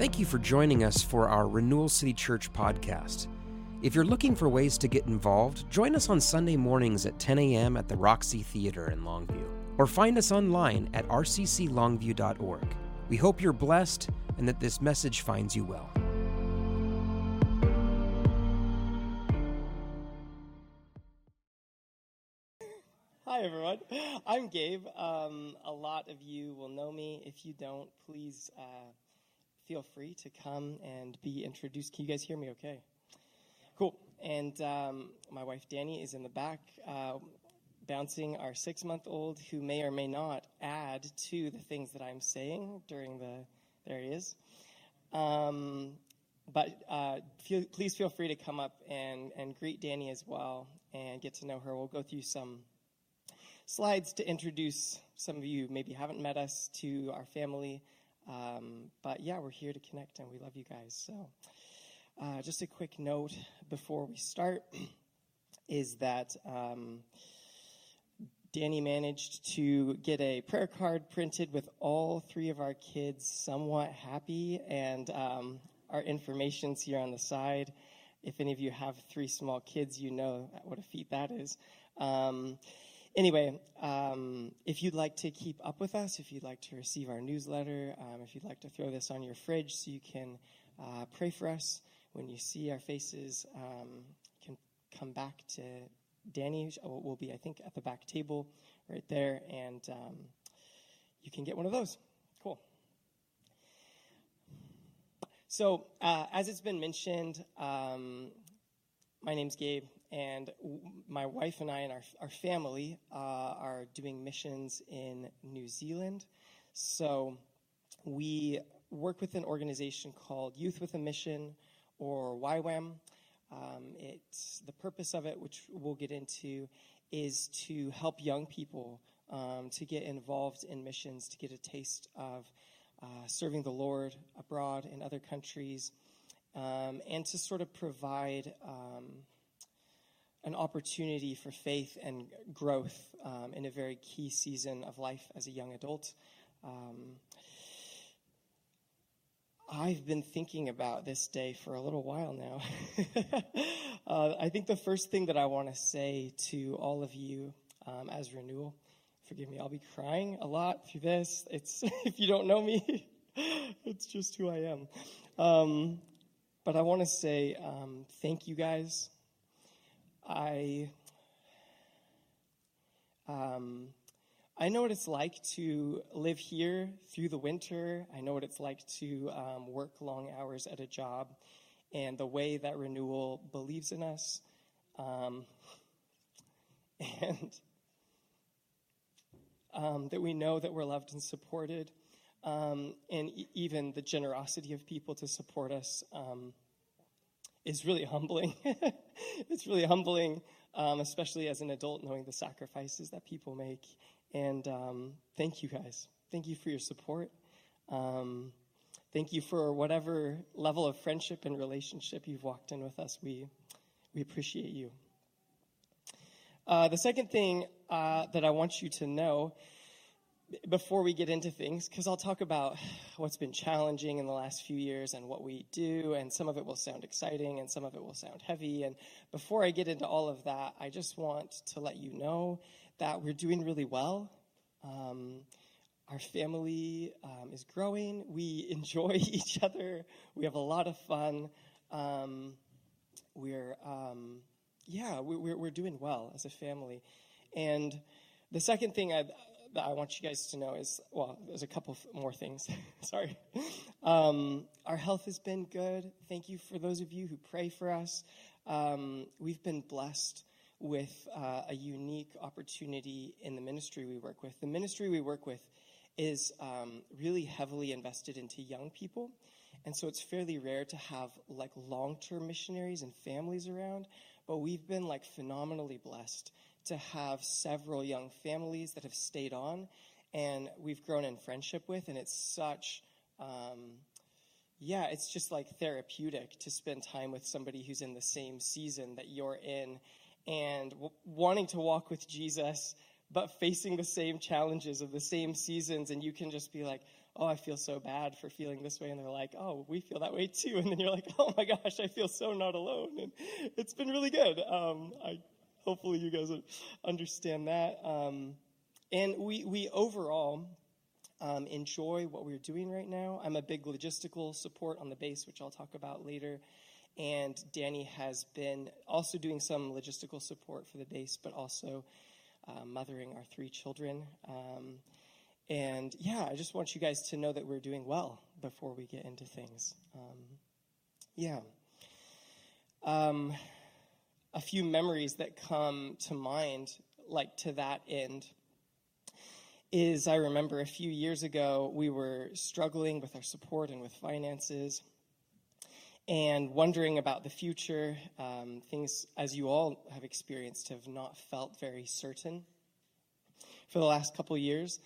Thank you for joining us for our Renewal City Church podcast. If you're looking for ways to get involved, join us on Sunday mornings at 10 a.m. at the Roxy Theater in Longview, or find us online at rcclongview.org. We hope you're blessed and that this message finds you well. Hi, everyone. I'm Gabe. Um, a lot of you will know me. If you don't, please uh, feel free to come and be introduced. Can you guys hear me okay? Cool. And um, my wife Danny is in the back, uh, bouncing our six month old who may or may not add to the things that I'm saying during the. There he is. Um, but uh, feel, please feel free to come up and, and greet Danny as well and get to know her. We'll go through some slides to introduce some of you maybe haven't met us to our family. Um, but yeah, we're here to connect and we love you guys. So, uh, just a quick note before we start is that um, Danny managed to get a prayer card printed with all three of our kids somewhat happy, and um, our information's here on the side. If any of you have three small kids, you know what a feat that is. Um, anyway, um, if you'd like to keep up with us, if you'd like to receive our newsletter, um, if you'd like to throw this on your fridge so you can uh, pray for us when you see our faces, um, can come back to Danny. Will be, I think, at the back table right there, and um, you can get one of those. Cool. So, uh, as it's been mentioned, um, my name's Gabe and my wife and I and our, our family uh, are doing missions in New Zealand. So we work with an organization called Youth with a Mission, or YWAM. Um, it's the purpose of it, which we'll get into, is to help young people um, to get involved in missions, to get a taste of uh, serving the Lord abroad in other countries, um, and to sort of provide um, an opportunity for faith and growth um, in a very key season of life as a young adult. Um, I've been thinking about this day for a little while now. uh, I think the first thing that I want to say to all of you um, as renewal, forgive me, I'll be crying a lot through this. It's if you don't know me, it's just who I am. Um, but I want to say um, thank you guys I um, I know what it's like to live here through the winter. I know what it's like to um, work long hours at a job, and the way that renewal believes in us, um, and um, that we know that we're loved and supported, um, and e- even the generosity of people to support us um, is really humbling. it's really humbling, um, especially as an adult, knowing the sacrifices that people make. And um, thank you guys. Thank you for your support. Um, thank you for whatever level of friendship and relationship you've walked in with us. We, we appreciate you. Uh, the second thing uh, that I want you to know before we get into things, because I'll talk about what's been challenging in the last few years and what we do, and some of it will sound exciting and some of it will sound heavy. And before I get into all of that, I just want to let you know that we're doing really well. Um, our family um, is growing. We enjoy each other. We have a lot of fun. Um, we're, um, yeah, we're, we're doing well as a family. And the second thing I'd, that I want you guys to know is well, there's a couple more things. Sorry. Um, our health has been good. Thank you for those of you who pray for us. Um, we've been blessed with uh, a unique opportunity in the ministry we work with. The ministry we work with is um, really heavily invested into young people. And so it's fairly rare to have like long term missionaries and families around, but we've been like phenomenally blessed to have several young families that have stayed on and we've grown in friendship with, and it's such. Um, yeah, it's just like therapeutic to spend time with somebody who's in the same season that you're in and w- wanting to walk with Jesus, but facing the same challenges of the same seasons. And you can just be like, oh, I feel so bad for feeling this way. And they're like, oh, we feel that way too. And then you're like, oh my gosh, I feel so not alone. And it's been really good. Um, I, hopefully you guys understand that. Um, and we, we overall um, enjoy what we're doing right now. I'm a big logistical support on the base, which I'll talk about later. And Danny has been also doing some logistical support for the base, but also uh, mothering our three children. Um, and yeah, I just want you guys to know that we're doing well before we get into things. Um, yeah. Um, a few memories that come to mind, like to that end, is I remember a few years ago we were struggling with our support and with finances and wondering about the future. Um, things, as you all have experienced, have not felt very certain for the last couple years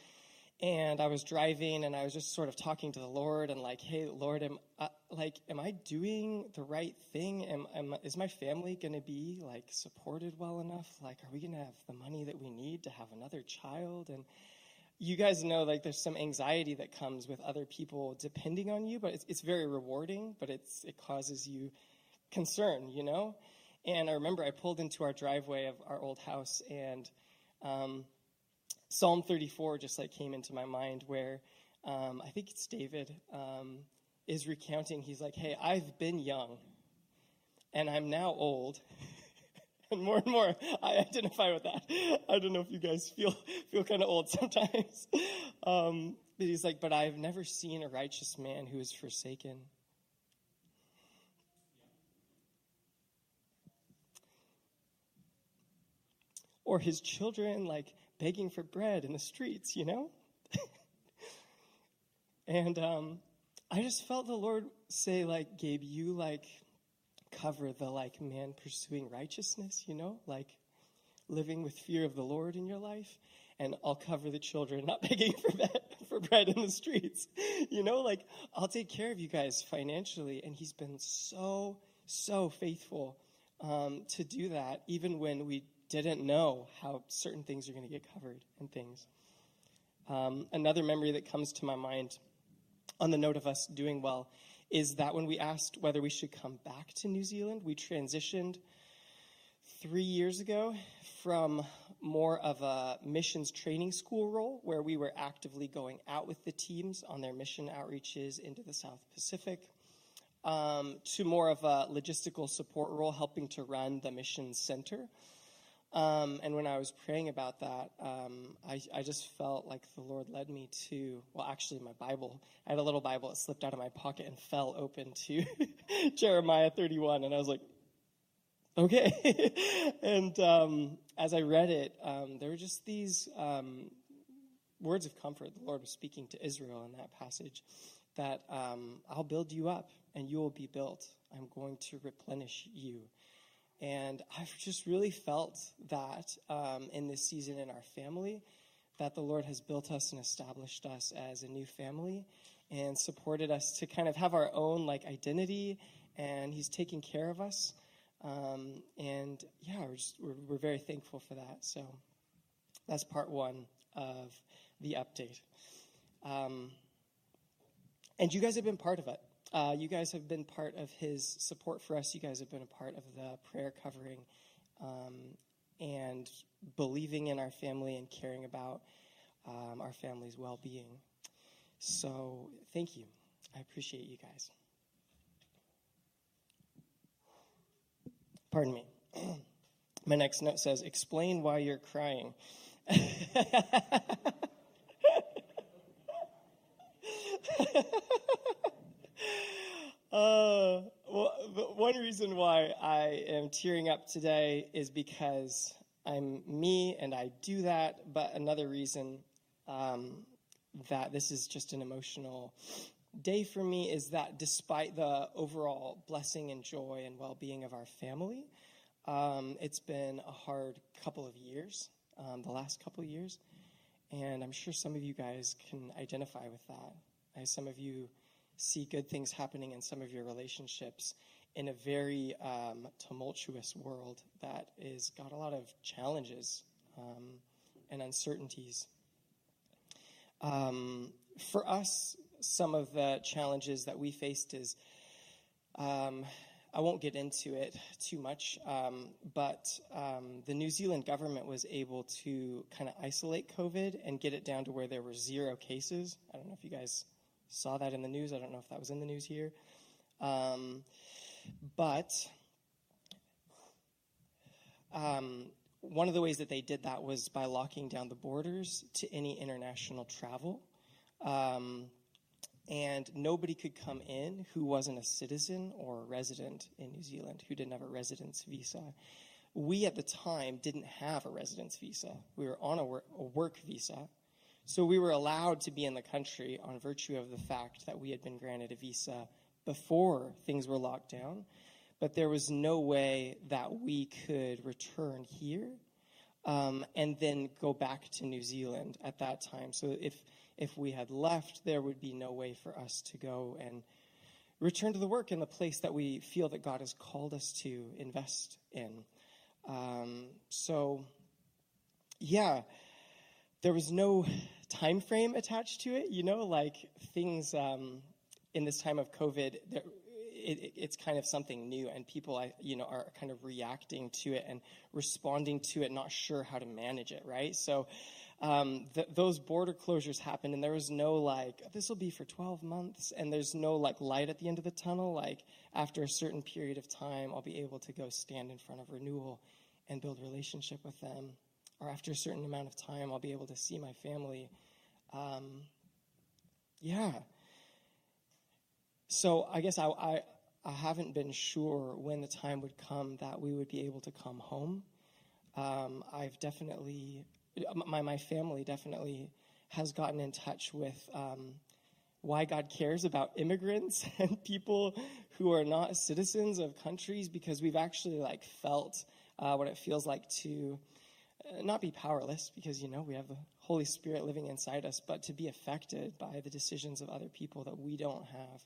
and I was driving and I was just sort of talking to the Lord and like, hey, Lord, am I, like, am I doing the right thing? Am, am is my family going to be like supported well enough? Like, are we going to have the money that we need to have another child? And you guys know like there's some anxiety that comes with other people depending on you, but it's, it's very rewarding, but it's it causes you concern, you know. And I remember I pulled into our driveway of our old house and. Um, Psalm 34 just like came into my mind where um, I think it's David um, is recounting. He's like, "Hey, I've been young, and I'm now old." and more and more, I identify with that. I don't know if you guys feel feel kind of old sometimes, um, but he's like, "But I've never seen a righteous man who is forsaken." Or his children, like begging for bread in the streets, you know? and um, I just felt the Lord say, like, Gabe, you like cover the like man pursuing righteousness, you know, like living with fear of the Lord in your life, and I'll cover the children not begging for bread, for bread in the streets, you know, like I'll take care of you guys financially, and He's been so so faithful um, to do that, even when we didn't know how certain things are going to get covered and things. Um, another memory that comes to my mind on the note of us doing well is that when we asked whether we should come back to New Zealand, we transitioned three years ago from more of a missions training school role where we were actively going out with the teams on their mission outreaches into the South Pacific um, to more of a logistical support role helping to run the mission center um, and when I was praying about that, um, I, I, just felt like the Lord led me to, well, actually, my Bible. I had a little Bible that slipped out of my pocket and fell open to Jeremiah 31. And I was like, okay. and um, as I read it, um, there were just these um, words of comfort the Lord was speaking to Israel in that passage that um, I'll build you up and you will be built. I'm going to replenish you. And I've just really felt that um, in this season in our family, that the Lord has built us and established us as a new family and supported us to kind of have our own like identity, and He's taking care of us. Um, and yeah, we're, just, we're, we're very thankful for that. So that's part one of the update. Um, and you guys have been part of it. Uh, you guys have been part of his support for us. You guys have been a part of the prayer covering um, and believing in our family and caring about um, our family's well being. So, thank you. I appreciate you guys. Pardon me. My next note says, Explain why you're crying. Uh, well, one reason why I am tearing up today is because I'm me and I do that. But another reason um, that this is just an emotional day for me is that despite the overall blessing and joy and well being of our family, um, it's been a hard couple of years, um, the last couple of years. And I'm sure some of you guys can identify with that. As some of you see good things happening in some of your relationships in a very um, tumultuous world that is got a lot of challenges um, and uncertainties. Um, for us, some of the challenges that we faced is um, I won't get into it too much, um, but um, the New Zealand government was able to kind of isolate COVID and get it down to where there were zero cases. I don't know if you guys saw that in the news. I don't know if that was in the news here. Um, but um, one of the ways that they did that was by locking down the borders to any international travel. Um, and nobody could come in who wasn't a citizen or a resident in New Zealand, who didn't have a residence visa. We at the time didn't have a residence visa. We were on a work, a work visa. So we were allowed to be in the country on virtue of the fact that we had been granted a visa before things were locked down. But there was no way that we could return here um, and then go back to New Zealand at that time. So if if we had left, there would be no way for us to go and return to the work in the place that we feel that God has called us to invest in. Um, so, yeah, there was no time frame attached to it. You know, like things um, in this time of COVID, there, it, it's kind of something new, and people, you know, are kind of reacting to it and responding to it, not sure how to manage it, right? So um, th- those border closures happened, and there was no like, this will be for 12 months, and there's no like light at the end of the tunnel. Like, after a certain period of time, I'll be able to go stand in front of renewal and build relationship with them. Or after a certain amount of time, I'll be able to see my family. Um, yeah. So I guess I, I, I haven't been sure when the time would come that we would be able to come home. Um, I've definitely my, my family definitely has gotten in touch with um, why God cares about immigrants and people who are not citizens of countries because we've actually like felt uh, what it feels like to not be powerless because you know we have the Holy Spirit living inside us, but to be affected by the decisions of other people that we don't have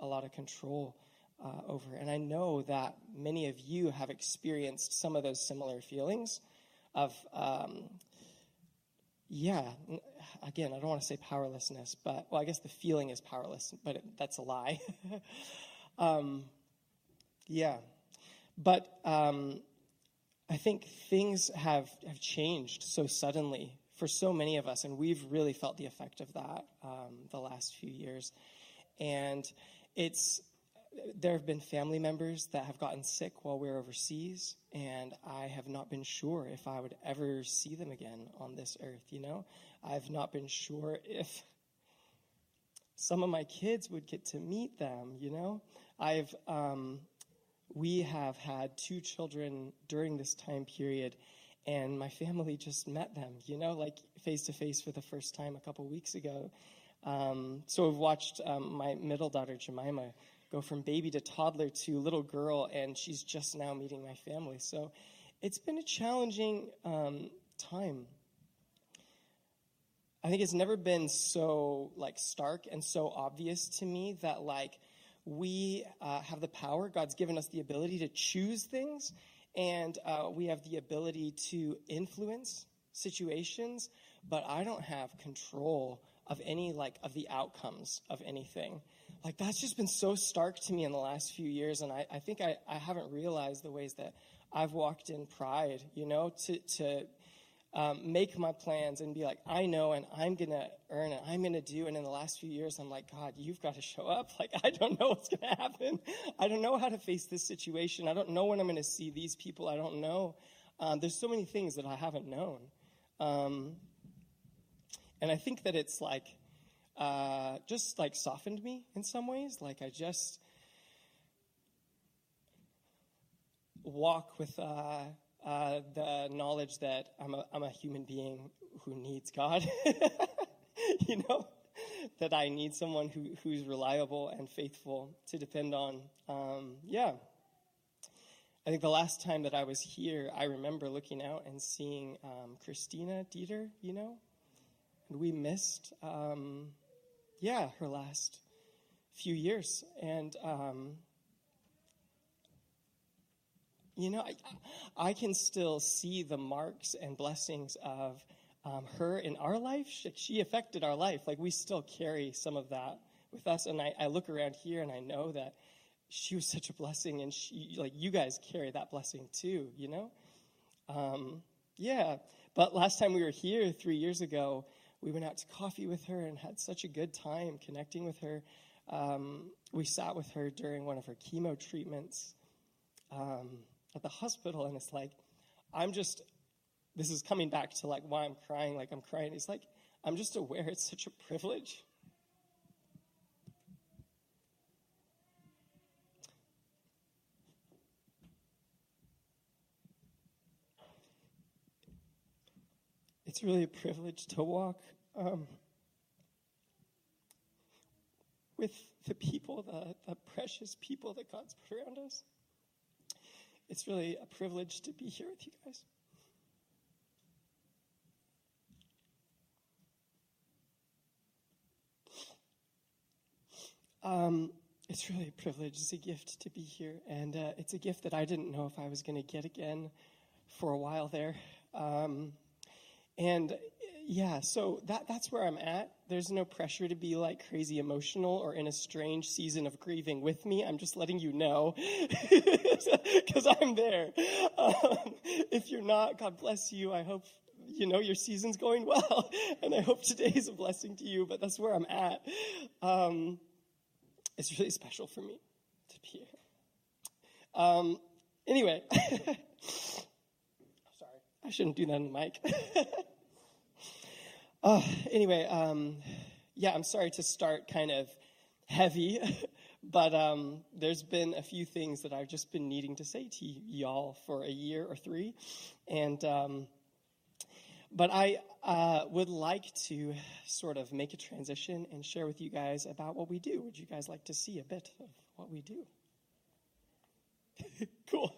a lot of control uh, over. And I know that many of you have experienced some of those similar feelings of um, yeah, again, I don't want to say powerlessness, but, well, I guess the feeling is powerless, but it, that's a lie. um, yeah. But um, I think things have, have changed so suddenly for so many of us, and we've really felt the effect of that um, the last few years. And it's there have been family members that have gotten sick while we are overseas, and I have not been sure if I would ever see them again on this earth, you know? I've not been sure if some of my kids would get to meet them, you know? I've, um, we have had two children during this time period, and my family just met them, you know, like face to face for the first time a couple weeks ago. Um, so i've watched um, my middle daughter, Jemima, go from baby to toddler to little girl, and she's just now meeting my family. So it's been a challenging um, time. I think it's never been so like stark and so obvious to me that like we uh, have the power. God's given us the ability to choose things, and uh, we have the ability to influence situations. But I don't have control of any like of the outcomes of anything like that's just been so stark to me in the last few years and i, I think I, I haven't realized the ways that i've walked in pride you know to, to um, make my plans and be like i know and i'm gonna earn it. I'm gonna do and in the last few years i'm like god you've got to show up. Like i don't know what's gonna happen. I don't know how to face this situation. I don't know when i'm gonna see these people. I don't know. Um, there's so many things that i haven't known. Um, and i think that it's like uh, just like softened me in some ways. Like I just walk with uh, uh, the knowledge that I'm a, I'm a human being who needs God. you know, that I need someone who, who's reliable and faithful to depend on. Um, yeah. I think the last time that I was here, I remember looking out and seeing um, Christina Dieter, you know, and we missed um, yeah, her last few years. And, um, you know, I, I, can still see the marks and blessings of um, her in our life, she, she, affected our life. Like we still carry some of that with us. And I, I look around here and I know that she was such a blessing, and she like you guys carry that blessing too. You know, um, yeah. But last time we were here three years ago, we went out to coffee with her and had such a good time connecting with her. Um, we sat with her during one of her chemo treatments um, at the hospital, and it's like, I'm just, this is coming back to like why I'm crying, like I'm crying. It's like, I'm just aware it's such a privilege. It's really a privilege to walk um, with the people, the, the precious people that God's put around us. It's really a privilege to be here with you guys. Um, it's really a privilege. It's a gift to be here. And uh, it's a gift that I didn't know if I was going to get again for a while there. Um, and yeah, so that, that's where I'm at. There's no pressure to be like crazy emotional or in a strange season of grieving with me. I'm just letting you know because I'm there. Um, if you're not, God bless you. I hope you know your season's going well, and I hope today is a blessing to you. But that's where I'm at. Um, it's really special for me to be here. Um, anyway, sorry, I shouldn't do that in the mic. Uh, anyway, um, yeah, I'm sorry to start kind of heavy, but um, there's been a few things that I've just been needing to say to y'all for a year or three, and um, but I uh, would like to sort of make a transition and share with you guys about what we do. Would you guys like to see a bit of what we do? cool.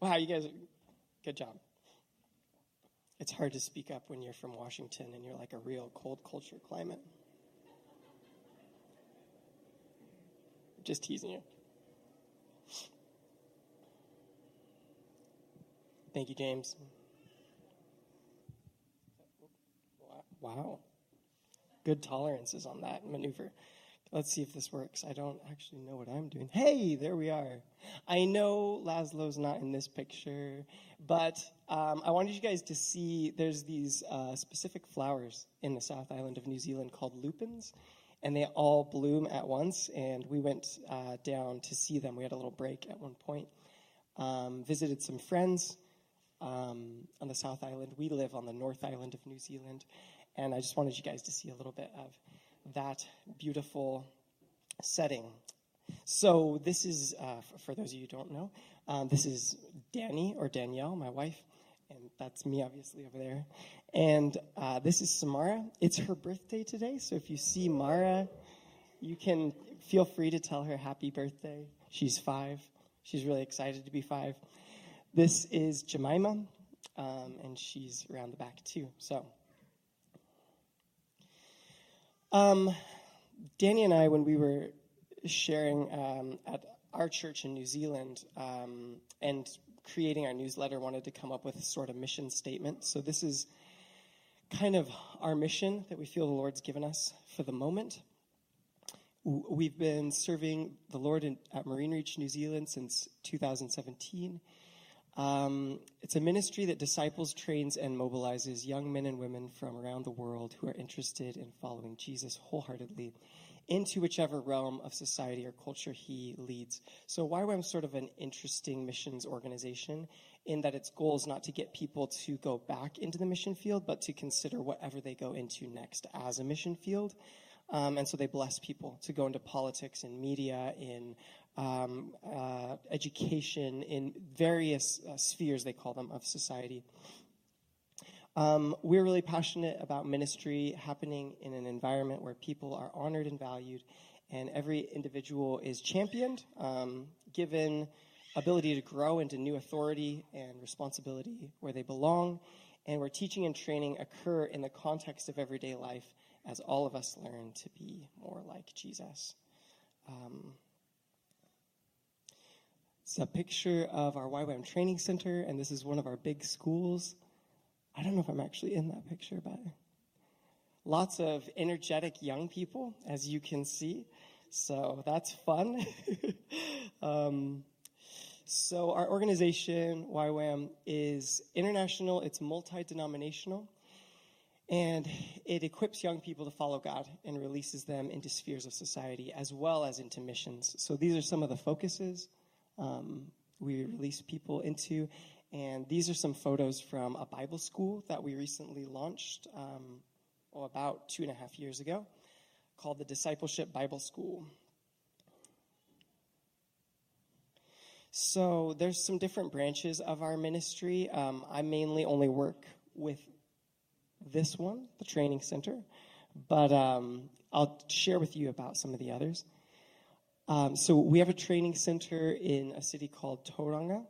Wow, you guys, good job it's hard to speak up when you're from Washington and you're like a real cold culture climate. Just teasing you. Thank you, James. Wow. Good tolerances on that maneuver. Let's see if this works. I don't actually know what I'm doing. Hey, there we are. I know Laszlo's not in this picture, but um, I wanted you guys to see there's these uh, specific flowers in the South Island of New Zealand called lupins, and they all bloom at once. And we went uh, down to see them. We had a little break at one point. Um, visited some friends um, on the South Island. We live on the North Island of New Zealand, and I just wanted you guys to see a little bit of that beautiful setting. So, this is, uh, for those of you who don't know, um, this is Danny or Danielle, my wife, and that's me, obviously, over there. And uh, this is Samara. It's her birthday today, so if you see Mara, you can feel free to tell her happy birthday. She's five. She's really excited to be five. This is Jemima, um, and she's around the back too. So, um, Danny and I, when we were sharing um, at our church in New Zealand um, and creating our newsletter, wanted to come up with a sort of mission statement. So this is kind of our mission that we feel the Lord's given us for the moment. We've been serving the Lord in, at Marine Reach, New Zealand since 2017. Um, it's a ministry that disciples, trains, and mobilizes young men and women from around the world who are interested in following Jesus wholeheartedly into whichever realm of society or culture he leads. So YWAM's sort of an interesting missions organization in that its goal is not to get people to go back into the mission field, but to consider whatever they go into next as a mission field. Um, and so they bless people to go into politics and media, in um, uh, education, in various uh, spheres, they call them, of society. Um, we're really passionate about ministry happening in an environment where people are honored and valued, and every individual is championed, um, given ability to grow into new authority and responsibility where they belong, and where teaching and training occur in the context of everyday life as all of us learn to be more like Jesus. Um, it's a picture of our YWAM Training Center, and this is one of our big schools. I don't know if I'm actually in that picture, but lots of energetic young people, as you can see. So that's fun. um, so our organization, YWAM, is international. It's multi-denominational. And it equips young people to follow God and releases them into spheres of society as well as into missions. So these are some of the focuses um, we release people into. And these are some photos from a Bible school that we recently launched um, oh, about two and a half years ago called the Discipleship Bible School. So there's some different branches of our ministry. Um, I mainly only work with this one, the training center, but um, I'll share with you about some of the others. Um, so we have a training center in a city called Tauranga.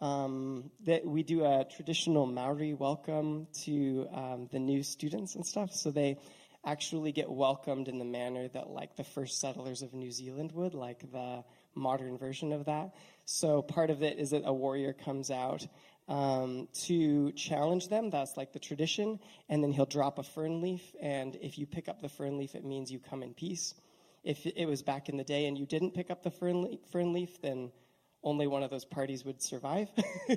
Um, that we do a traditional Maori welcome to um, the new students and stuff. So they actually get welcomed in the manner that like the first settlers of New Zealand would, like the modern version of that. So part of it is that a warrior comes out um, to challenge them. That's like the tradition. And then he'll drop a fern leaf. And if you pick up the fern leaf, it means you come in peace. If it was back in the day and you didn't pick up the fern leaf, fern leaf then only one of those parties would survive.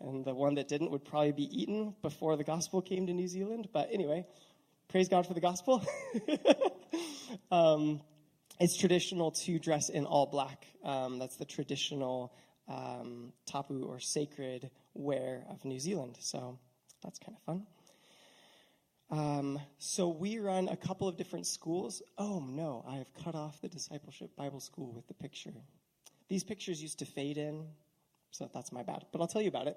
and the one that didn't would probably be eaten before the gospel came to New Zealand. But anyway, praise God for the gospel. um, it's traditional to dress in all black. Um, that's the traditional um, tapu or sacred wear of New Zealand. So that's kind of fun. Um, so we run a couple of different schools. Oh no, I have cut off the discipleship Bible school with the picture. These pictures used to fade in, so that's my bad. But I'll tell you about it.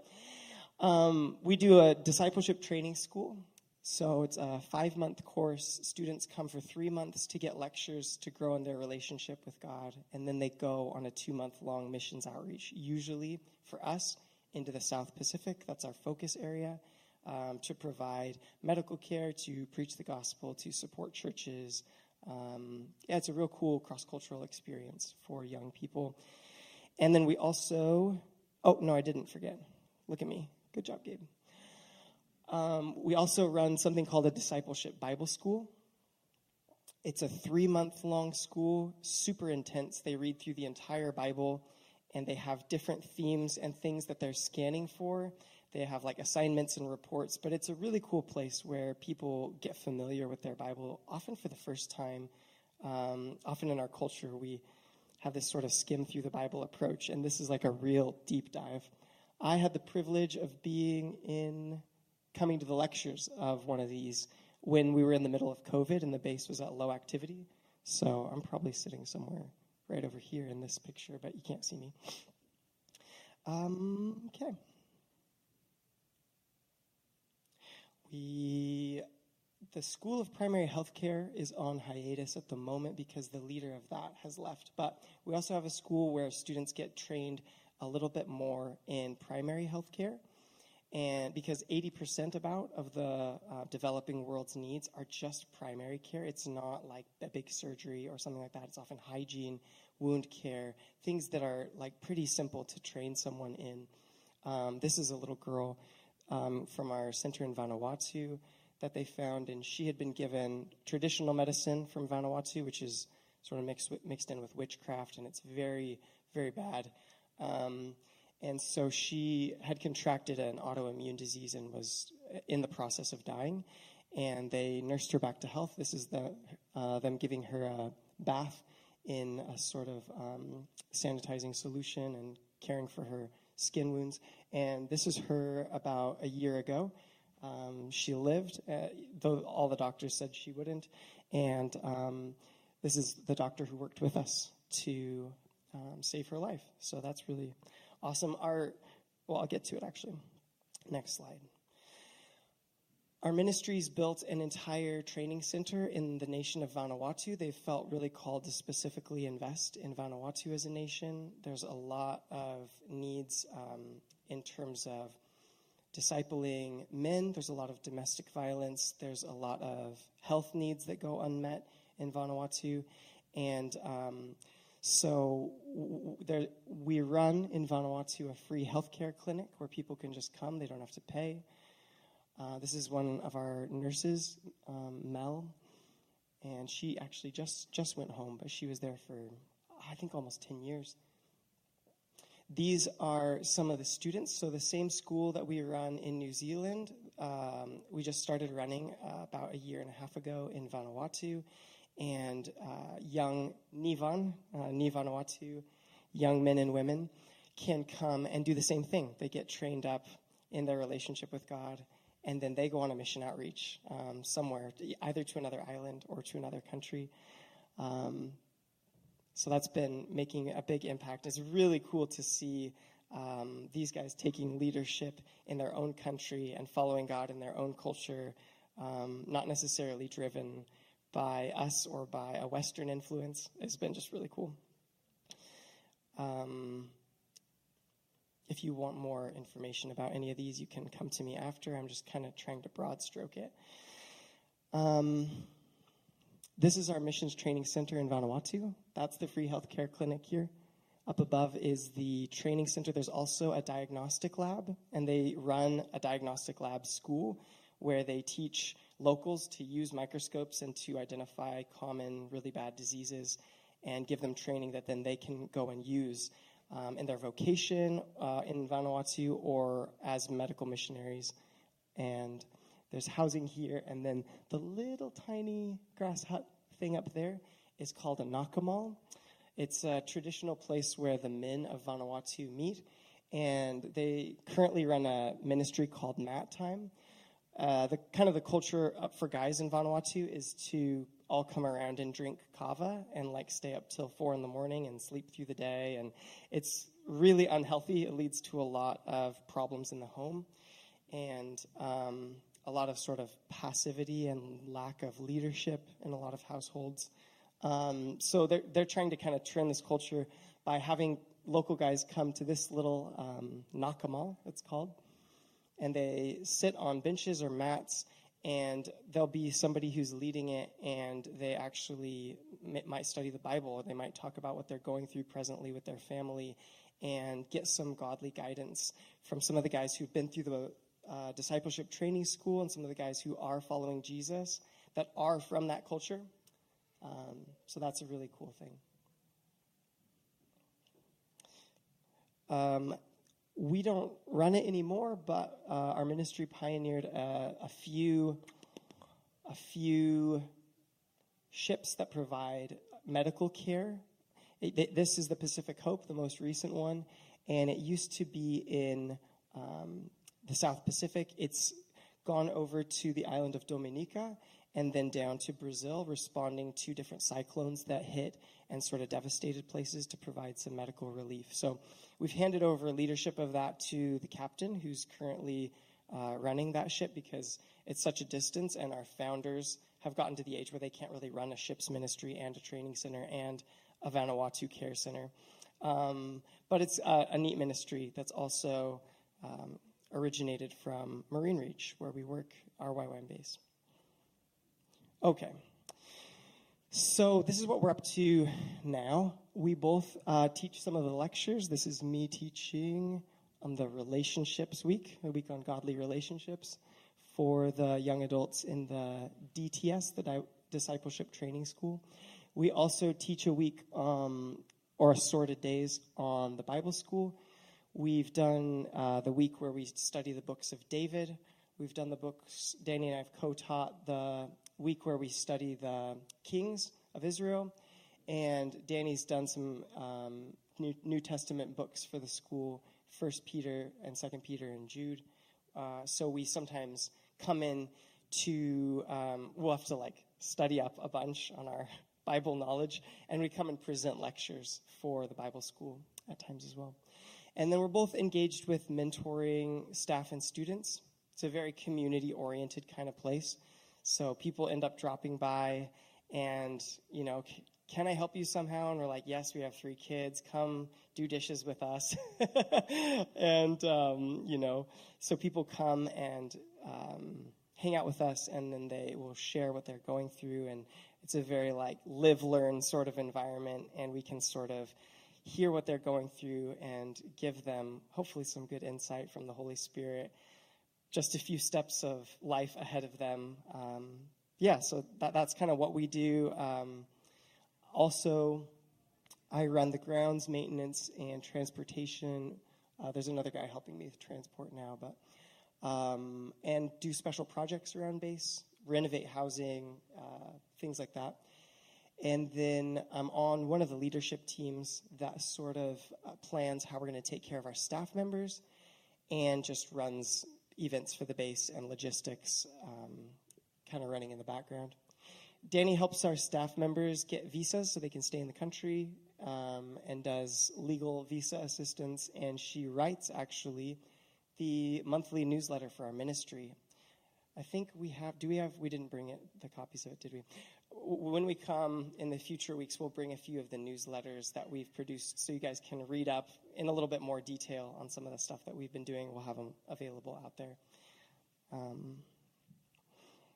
Um, we do a discipleship training school. So it's a five month course. Students come for three months to get lectures to grow in their relationship with God, and then they go on a two month long missions outreach, usually for us into the South Pacific. That's our focus area. Um, to provide medical care, to preach the gospel, to support churches. Um, yeah, it's a real cool cross cultural experience for young people. And then we also, oh, no, I didn't forget. Look at me. Good job, Gabe. Um, we also run something called a discipleship Bible school. It's a three month long school, super intense. They read through the entire Bible and they have different themes and things that they're scanning for. They have like assignments and reports, but it's a really cool place where people get familiar with their Bible, often for the first time. Um, often in our culture, we have this sort of skim through the Bible approach, and this is like a real deep dive. I had the privilege of being in coming to the lectures of one of these when we were in the middle of COVID and the base was at low activity. So I'm probably sitting somewhere right over here in this picture, but you can't see me. Um, okay. We, the School of Primary Healthcare is on hiatus at the moment because the leader of that has left. But we also have a school where students get trained a little bit more in primary healthcare and because 80% about of the uh, developing world's needs are just primary care it's not like a big surgery or something like that it's often hygiene wound care things that are like pretty simple to train someone in um, this is a little girl um, from our center in vanuatu that they found and she had been given traditional medicine from vanuatu which is sort of mixed, mixed in with witchcraft and it's very very bad um, and so she had contracted an autoimmune disease and was in the process of dying. And they nursed her back to health. This is the, uh, them giving her a bath in a sort of um, sanitizing solution and caring for her skin wounds. And this is her about a year ago. Um, she lived, uh, though all the doctors said she wouldn't. And um, this is the doctor who worked with us to um, save her life. So that's really awesome. Our, well, I'll get to it actually. Next slide. Our ministries built an entire training center in the nation of Vanuatu. They felt really called to specifically invest in Vanuatu as a nation. There's a lot of needs um, in terms of discipling men. There's a lot of domestic violence. There's a lot of health needs that go unmet in Vanuatu. And um, so there, we run in Vanuatu a free healthcare clinic where people can just come; they don't have to pay. Uh, this is one of our nurses, um, Mel, and she actually just just went home, but she was there for I think almost ten years. These are some of the students. So the same school that we run in New Zealand, um, we just started running uh, about a year and a half ago in Vanuatu, and uh, young Nivan, uh, Ni Vanuatu, young men and women can come and do the same thing. They get trained up in their relationship with God, and then they go on a mission outreach um, somewhere, either to another island or to another country. Um, so that's been making a big impact. It's really cool to see um, these guys taking leadership in their own country and following God in their own culture, um, not necessarily driven by us or by a Western influence. It's been just really cool. Um, if you want more information about any of these, you can come to me after. I'm just kind of trying to broad stroke it. Um, this is our missions training center in Vanuatu. That's the free healthcare clinic here. Up above is the training center. There's also a diagnostic lab, and they run a diagnostic lab school where they teach locals to use microscopes and to identify common, really bad diseases and give them training that then they can go and use um, in their vocation uh, in Vanuatu or as medical missionaries. And there's housing here, and then the little tiny grass hut thing up there is called a nakamal. It's a traditional place where the men of Vanuatu meet, and they currently run a ministry called Mat Time. Uh, the kind of the culture for guys in Vanuatu is to all come around and drink kava and like stay up till four in the morning and sleep through the day. And it's really unhealthy. It leads to a lot of problems in the home and um, a lot of sort of passivity and lack of leadership in a lot of households. Um, so they're, they're trying to kind of turn this culture by having local guys come to this little um, nakamal, it's called, and they sit on benches or mats and there'll be somebody who's leading it and they actually might study the bible or they might talk about what they're going through presently with their family and get some godly guidance from some of the guys who've been through the uh, discipleship training school and some of the guys who are following jesus that are from that culture um, so that's a really cool thing um, we don't run it anymore, but uh, our ministry pioneered a, a, few a few ships that provide medical care. It, this is the Pacific Hope, the most recent one, and it used to be in um, the South Pacific. It's gone over to the island of Dominica and then down to Brazil, responding to different cyclones that hit and sort of devastated places to provide some medical relief. So we've handed over leadership of that to the captain, who's currently uh, running that ship because it's such a distance, and our founders have gotten to the age where they can't really run a ship's ministry and a training center and a Vanuatu care center. Um, but it's a, neat ministry that's also um, originated from Marine Reach, where we work our YWAM base. Okay. So, this is what we're up to now. We both uh, teach some of the lectures. This is me teaching on the Relationships Week, a week on godly relationships, for the young adults in the DTS, the Di- Discipleship Training School. We also teach a week um, or assorted days on the Bible School. We've done uh, the week where we study the books of David. We've done the books, Danny and I have co taught the week where we study the kings of Israel. And Danny's done some um, New, New, Testament books for the school, First Peter and Second Peter and Jude. Uh, so we sometimes come in to, um, we'll have to like study up a bunch on our Bible knowledge, and we come and present lectures for the Bible school at times as well. And then we're both engaged with mentoring staff and students. It's a very community oriented kind of place. So people end up dropping by and, you know, can I help you somehow? And we're like, yes, we have three kids. Come do dishes with us. and, um, you know, so people come and um, hang out with us and then they will share what they're going through. And it's a very like live, learn sort of environment. And we can sort of hear what they're going through and give them hopefully some good insight from the Holy Spirit just a few steps of life ahead of them. Um, yeah, so that, that's kind of what we do. Um, also, I run the grounds maintenance and transportation. Uh, there's another guy helping me with transport now, but um, and do special projects around base, renovate housing, uh, things like that. And then I'm on one of the leadership teams that sort of uh, plans how we're going to take care of our staff members and just runs events for the base and logistics, um, kind of running in the background. Danny helps our staff members get visas so they can stay in the country um, and does legal visa assistance. And she writes actually the monthly newsletter for our ministry. I think we have, do we have, we didn't bring it, the copies of it, did we? When we come in the future weeks, we'll bring a few of the newsletters that we've produced so you guys can read up in a little bit more detail on some of the stuff that we've been doing. We'll have them available out there. Um,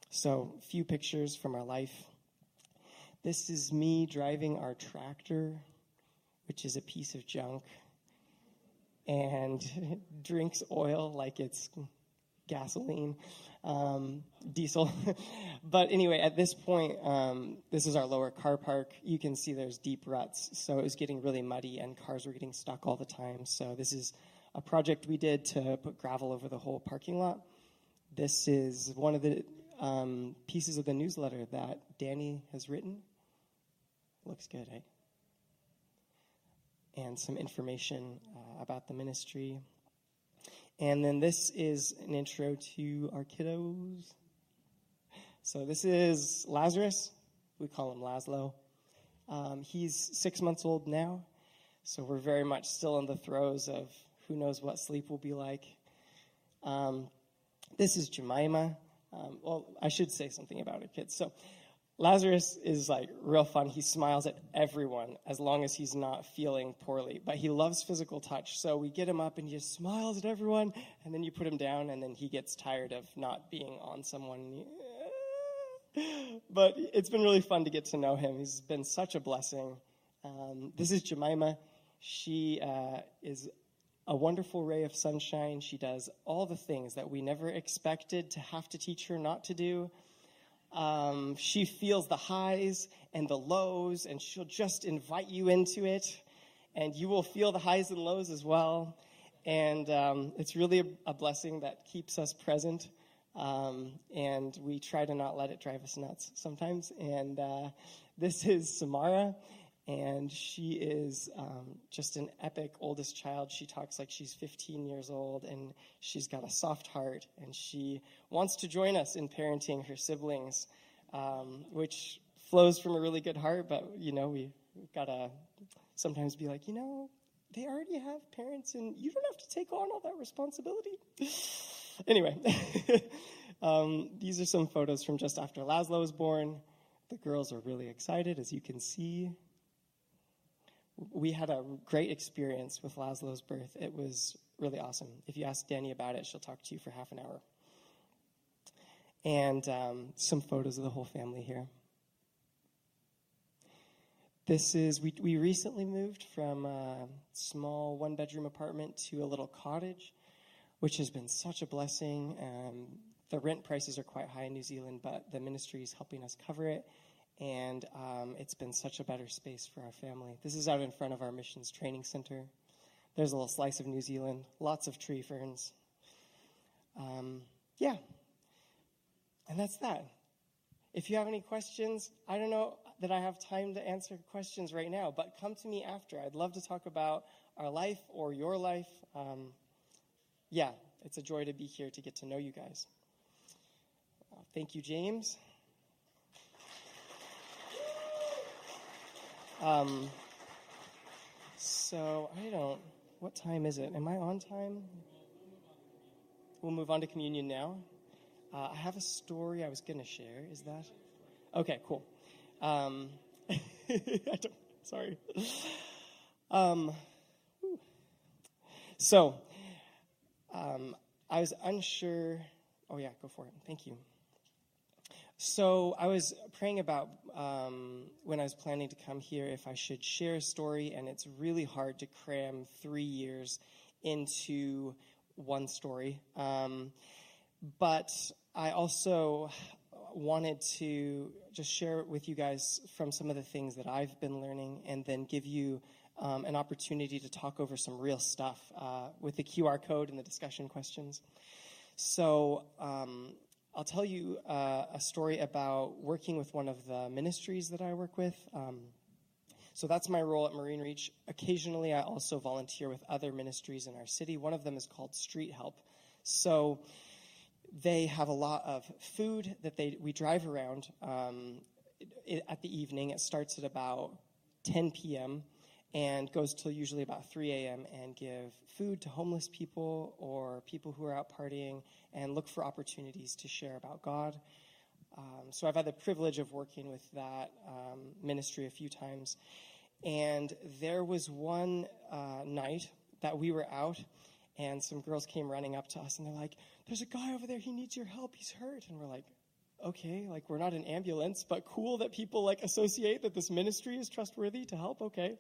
so, few pictures from our life. This is me driving our tractor, which is a piece of junk, and drinks oil like it's gasoline, um, diesel. but anyway, at this point, um, this is our lower car park. You can see there's deep ruts, so it was getting really muddy, and cars were getting stuck all the time. So this is a project we did to put gravel over the whole parking lot. This is one of the um, pieces of the newsletter that Danny has written. Looks good, eh? And some information uh, about the ministry. And then this is an intro to our kiddos. So this is Lazarus. We call him Laszlo. Um, he's six months old now. So we're very much still in the throes of who knows what sleep will be like. Um, this is Jemima. Um, well, I should say something about it, kids. So, Lazarus is like real fun. He smiles at everyone as long as he's not feeling poorly, but he loves physical touch. So we get him up and he just smiles at everyone, and then you put him down, and then he gets tired of not being on someone. But it's been really fun to get to know him. He's been such a blessing. Um, this is Jemima. She uh, is a wonderful ray of sunshine. She does all the things that we never expected to have to teach her not to do. Um, she feels the highs and the lows, and she'll just invite you into it. And you will feel the highs and lows as well. And um, it's really a, a, blessing that keeps us present. Um, and we try to not let it drive us nuts sometimes. And uh, this is Samara and she is um, just an epic oldest child. She talks like she's 15 years old, and she's got a soft heart, and she wants to join us in parenting her siblings, um, which flows from a really good heart. But you know, we, have got to sometimes be like, you know, they already have parents, and you don't have to take on all that responsibility. anyway, um, these are some photos from just after Laszlo was born. The girls are really excited, as you can see we had a great experience with Laszlo's birth. It was really awesome. If you ask Danny about it, she'll talk to you for half an hour. And um, some photos of the whole family here. This is, we, we recently moved from a small one bedroom apartment to a little cottage, which has been such a blessing. Um, the rent prices are quite high in New Zealand, but the ministry is helping us cover it and um, it's been such a better space for our family. This is out in front of our missions training center. There's a little slice of New Zealand, lots of tree ferns. Um, yeah, and that's that. If you have any questions, I don't know that I have time to answer questions right now, but come to me after. I'd love to talk about our life or your life. Um, yeah, it's a joy to be here to get to know you guys. Uh, thank you, James. Um, so I don't. What time is it? Am I on time? We'll move on to communion now. Uh, I have a story I was going to share. Is that okay? Cool. Um, I don't. Sorry. Um, so um, I was unsure. Oh yeah, go for it. Thank you. So I was praying about um, when I was planning to come here if I should share a story, and it's really hard to cram three years into one story. Um, but I also wanted to just share with you guys from some of the things that I've been learning and then give you um, an opportunity to talk over some real stuff uh, with the QR code and the discussion questions. So, um, I'll tell you uh, a story about working with one of the ministries that I work with. Um, so that's my role at Marine Reach. Occasionally, I also volunteer with other ministries in our city. One of them is called Street Help. So they have a lot of food that they we drive around um, it, at the evening. It starts at about 10 p.m and goes till usually about 3 a.m. and give food to homeless people or people who are out partying and look for opportunities to share about God. Um, so I've had the privilege of working with that um, ministry a few times. And there was one uh, night that we were out, and some girls came running up to us, and they're like, There's a guy over there, he needs your help, he's hurt. And we're like, Okay, like we're not an ambulance, but cool that people like associate that this ministry is trustworthy to help, okay.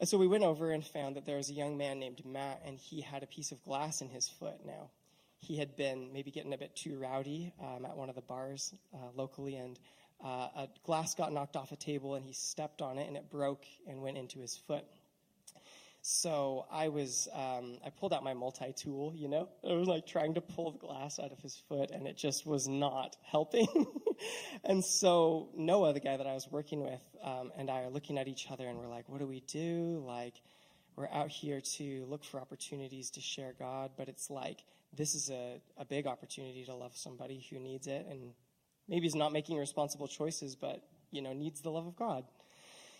And so we went over and found that there was a young man named Matt, and he had a piece of glass in his foot now. He had been maybe getting a bit too rowdy um, at one of the bars uh, locally, and uh, a glass got knocked off a table, and he stepped on it, and it broke and went into his foot. So I was, um, I pulled out my multi tool, you know, I was like trying to pull the glass out of his foot, and it just was not helping. and so Noah, the guy that I was working with, um, and I are looking at each other, and we're like, what do we do? Like, we're out here to look for opportunities to share God, but it's like this is a, a big opportunity to love somebody who needs it, and maybe is not making responsible choices, but you know, needs the love of God.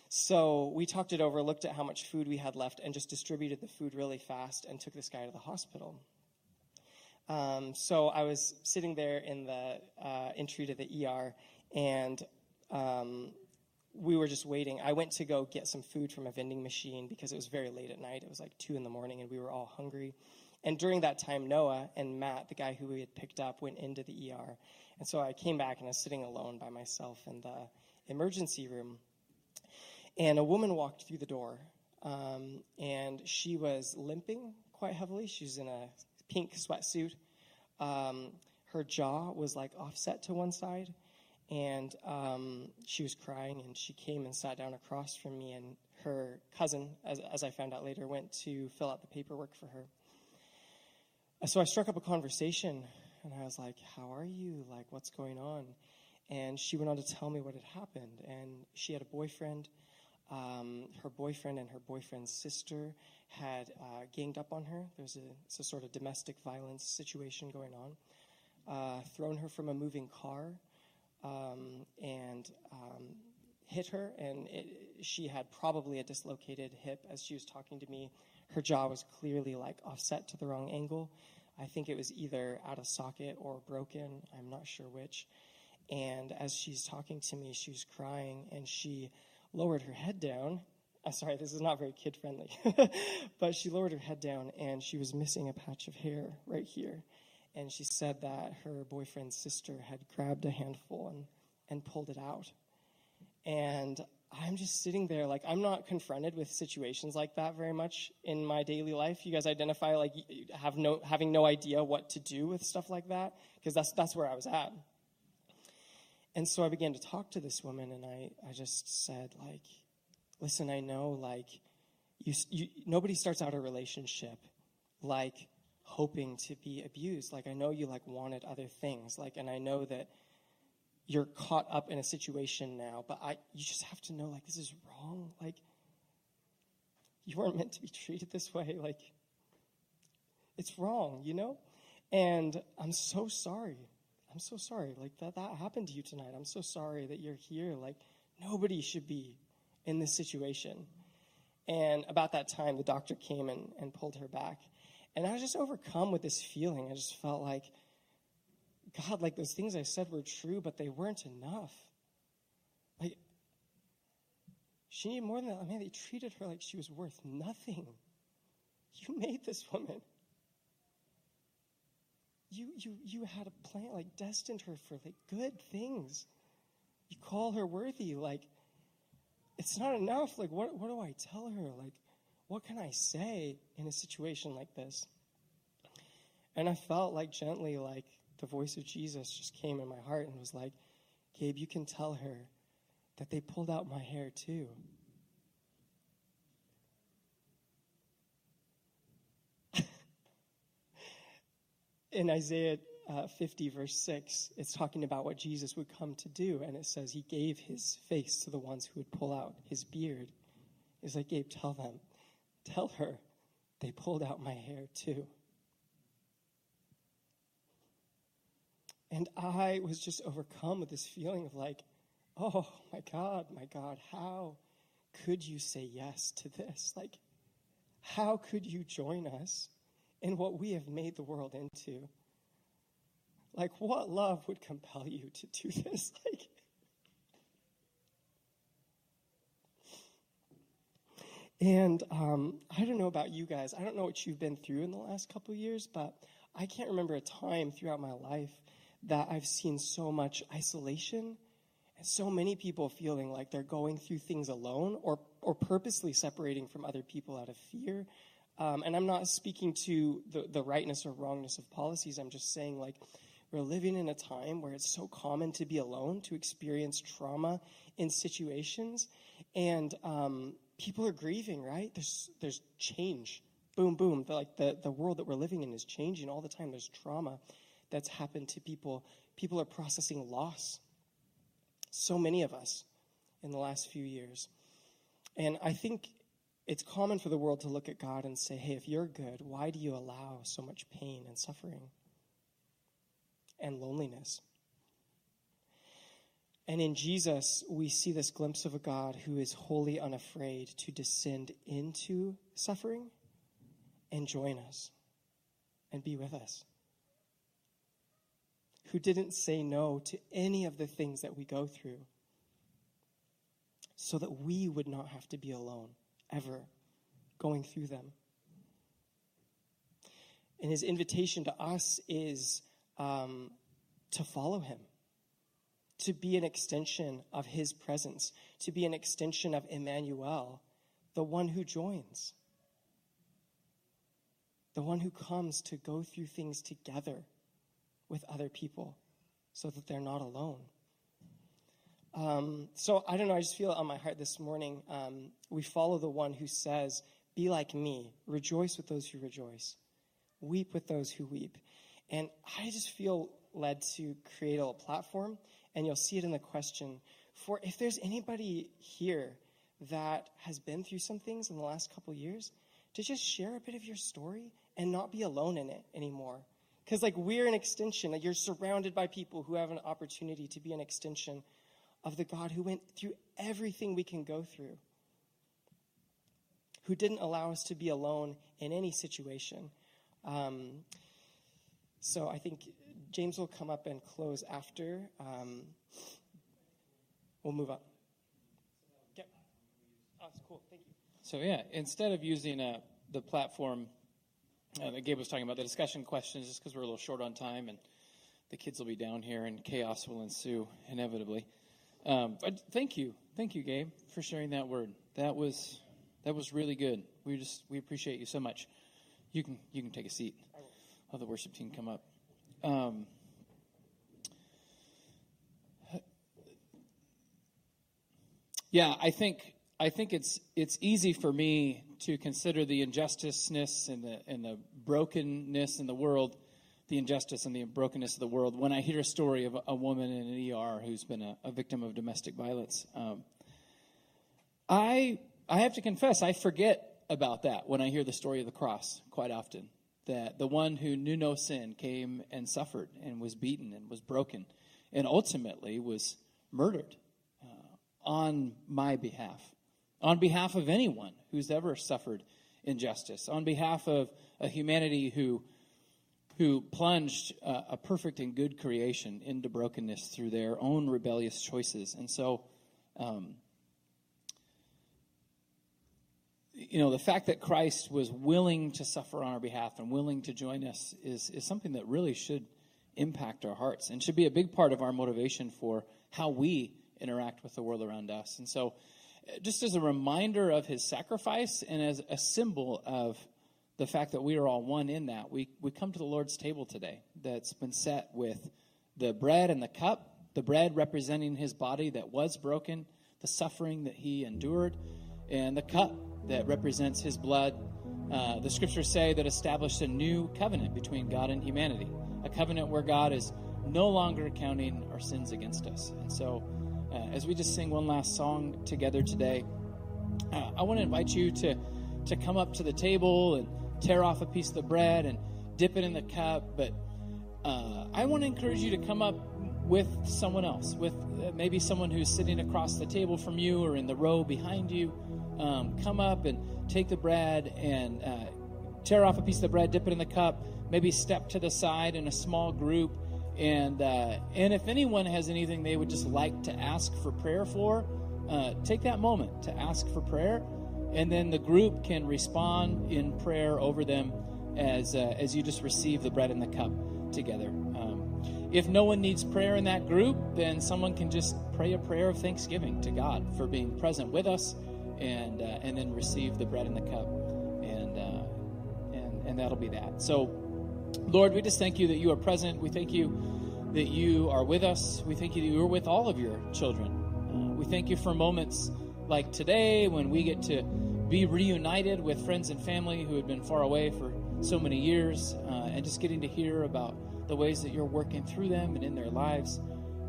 So we talked it over, looked at how much food we had left, and just distributed the food really fast and took this guy to the hospital. Um, so I was sitting there in the uh, entry to the ER, and um, we were just waiting. I went to go get some food from a vending machine because it was very late at night. It was like 2 in the morning, and we were all hungry. And during that time, Noah and Matt, the guy who we had picked up, went into the ER. And so I came back and I was sitting alone by myself in the emergency room. And a woman walked through the door, um, and she was limping quite heavily. She was in a pink sweatsuit. Um, her jaw was like offset to one side, and um, she was crying. And she came and sat down across from me. And her cousin, as, as I found out later, went to fill out the paperwork for her. So I struck up a conversation, and I was like, "How are you? Like, what's going on?" And she went on to tell me what had happened. And she had a boyfriend um, her boyfriend and her boyfriend's sister had uh, ganged up on her. There was a, a, sort of domestic violence situation going on. Uh, thrown her from a moving car um, and um, hit her, and it, she had probably a dislocated hip as she was talking to me. Her jaw was clearly like offset to the wrong angle. I think it was either out of socket or broken. I'm not sure which. And as she's talking to me, she was crying, and she lowered her head down. Sorry, this is not very kid friendly. but she lowered her head down and she was missing a patch of hair right here. And she said that her boyfriend's sister had grabbed a handful and, and pulled it out. And I'm just sitting there, like, I'm not confronted with situations like that very much in my daily life. You guys identify, like, have no, having no idea what to do with stuff like that? Because that's, that's where I was at. And so I began to talk to this woman, and I, I just said, like, listen, I know, like, you, you, nobody starts out a relationship like hoping to be abused. Like, I know you, like, wanted other things. Like, and I know that you're caught up in a situation now, but I, you just have to know, like, this is wrong. Like, you weren't meant to be treated this way. Like, it's wrong, you know? And I'm so sorry. I'm so sorry. Like that, that happened to you tonight. I'm so sorry that you're here. Like nobody should be in this situation. And about that time, the doctor came and, and pulled her back. And I was just overcome with this feeling. I just felt like, God, like those things I said were true, but they weren't enough. Like, she needed more than that. I mean, they treated her like she was worth nothing. You made this woman you, you, you had a plan, like destined her for like good things. You call her worthy, like it's not enough. Like what, what do I tell her? Like what can I say in a situation like this? And I felt like gently, like the voice of Jesus just came in my heart and was like, Gabe, you can tell her that they pulled out my hair too. In Isaiah uh, 50, verse 6, it's talking about what Jesus would come to do. And it says he gave his face to the ones who would pull out his beard. He's like, Gabe, tell them, tell her they pulled out my hair too. And I was just overcome with this feeling of like, oh my God, my God, how could you say yes to this? Like, how could you join us in what we have made the world into? Like, what love would compel you to do this? Like, and um, I don't know about you guys. I don't know what you've been through in the last couple years, but I can't remember a time throughout my life that I've seen so much isolation and so many people feeling like they're going through things alone or, or purposely separating from other people out of fear. Um, and I'm not speaking to the, the rightness or wrongness of policies. I'm just saying, like, we're living in a time where it's so common to be alone, to experience trauma in situations, and um, people are grieving. Right? There's there's change. Boom, boom. The, like the the world that we're living in is changing all the time. There's trauma that's happened to people. People are processing loss. So many of us in the last few years, and I think it's common for the world to look at God and say, "Hey, if you're good, why do you allow so much pain and suffering?" and loneliness. And in Jesus, we see this glimpse of a God who is wholly unafraid to descend into suffering and join us and be with us. Who didn't say no to any of the things that we go through so that we would not have to be alone ever going through them. And his invitation to us is um, to follow him, to be an extension of his presence, to be an extension of Emmanuel, the one who joins, the one who comes to go through things together with other people so that they're not alone. Um, so I don't know, I just feel it on my heart this morning. Um, we follow the one who says, Be like me, rejoice with those who rejoice, weep with those who weep. And I just feel led to create a platform, and you'll see it in the question for if there's anybody here that has been through some things in the last couple years, to just share a bit of your story and not be alone in it anymore. Because, like, we're an extension. Like, you're surrounded by people who have an opportunity to be an extension of the God who went through everything we can go through, who didn't allow us to be alone in any situation. Um, so I think James will come up and close after. Um, we'll move on. Okay. Oh, that's cool. Thank you. So yeah, instead of using uh, the platform uh, that Gabe was talking about, the discussion questions, just because we're a little short on time and the kids will be down here and chaos will ensue inevitably. Um, but thank you, thank you, Gabe, for sharing that word. That was that was really good. We just we appreciate you so much. You can you can take a seat have the worship team come up. Um, yeah, I think I think it's it's easy for me to consider the injusticeness and the and the brokenness in the world, the injustice and the brokenness of the world. When I hear a story of a, woman in an ER who's been a, a victim of domestic violence. Um, I I have to confess I forget about that when I hear the story of the cross quite often. That the one who knew no sin came and suffered and was beaten and was broken and ultimately was murdered uh, on my behalf, on behalf of anyone who's ever suffered injustice, on behalf of a humanity who who plunged uh, a perfect and good creation into brokenness through their own rebellious choices. And so, um, you know, the fact that Christ was willing to suffer on our behalf and willing to join us is, is something that really should impact our hearts and should be a big part of our motivation for how we interact with the world around us. And so, just as a reminder of his sacrifice and as a symbol of the fact that we are all one in that, we, we come to the Lord's table today that's been set with the bread and the cup, the bread representing his body that was broken, the suffering that he endured, and the cup that represents his blood. Uh, the scriptures say that established a new covenant between God and humanity, a covenant where God is no longer counting our sins against us. And so, uh, as we just sing one last song together today, uh, I want to invite you to to come up to the table and tear off a piece of the bread and dip it in the cup. But uh, I want to encourage you to come up with someone else, with uh, maybe someone who's sitting across the table from you or in the row behind you. Um, come up and take the bread and uh, tear off a piece of the bread, dip it in the cup, maybe step to the side in a small group. And, uh, and if anyone has anything they would just like to ask for prayer for, uh, take that moment to ask for prayer and then the group can respond in prayer over them as uh, as you just receive the bread and the cup together. Um, if no one needs prayer in that group, then someone can just pray a prayer of thanksgiving to God for being present with us, and uh, and then receive the bread and the cup, and uh, and and that'll be that. So, Lord, we just thank you that you are present. We thank you that you are with us. We thank you that you are with all of your children. Uh, we thank you for moments like today when we get to be reunited with friends and family who had been far away for so many years uh, and just getting to hear about the ways that you're working through them and in their lives.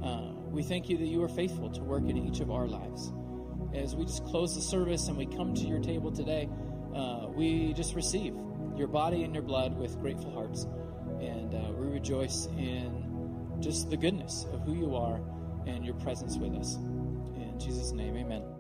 Uh, we thank you that you are faithful to work in each of our lives. As we just close the service and we come to your table today, uh, we just receive your body and your blood with grateful hearts. And uh, we rejoice in just the goodness of who you are and your presence with us. In Jesus' name, amen.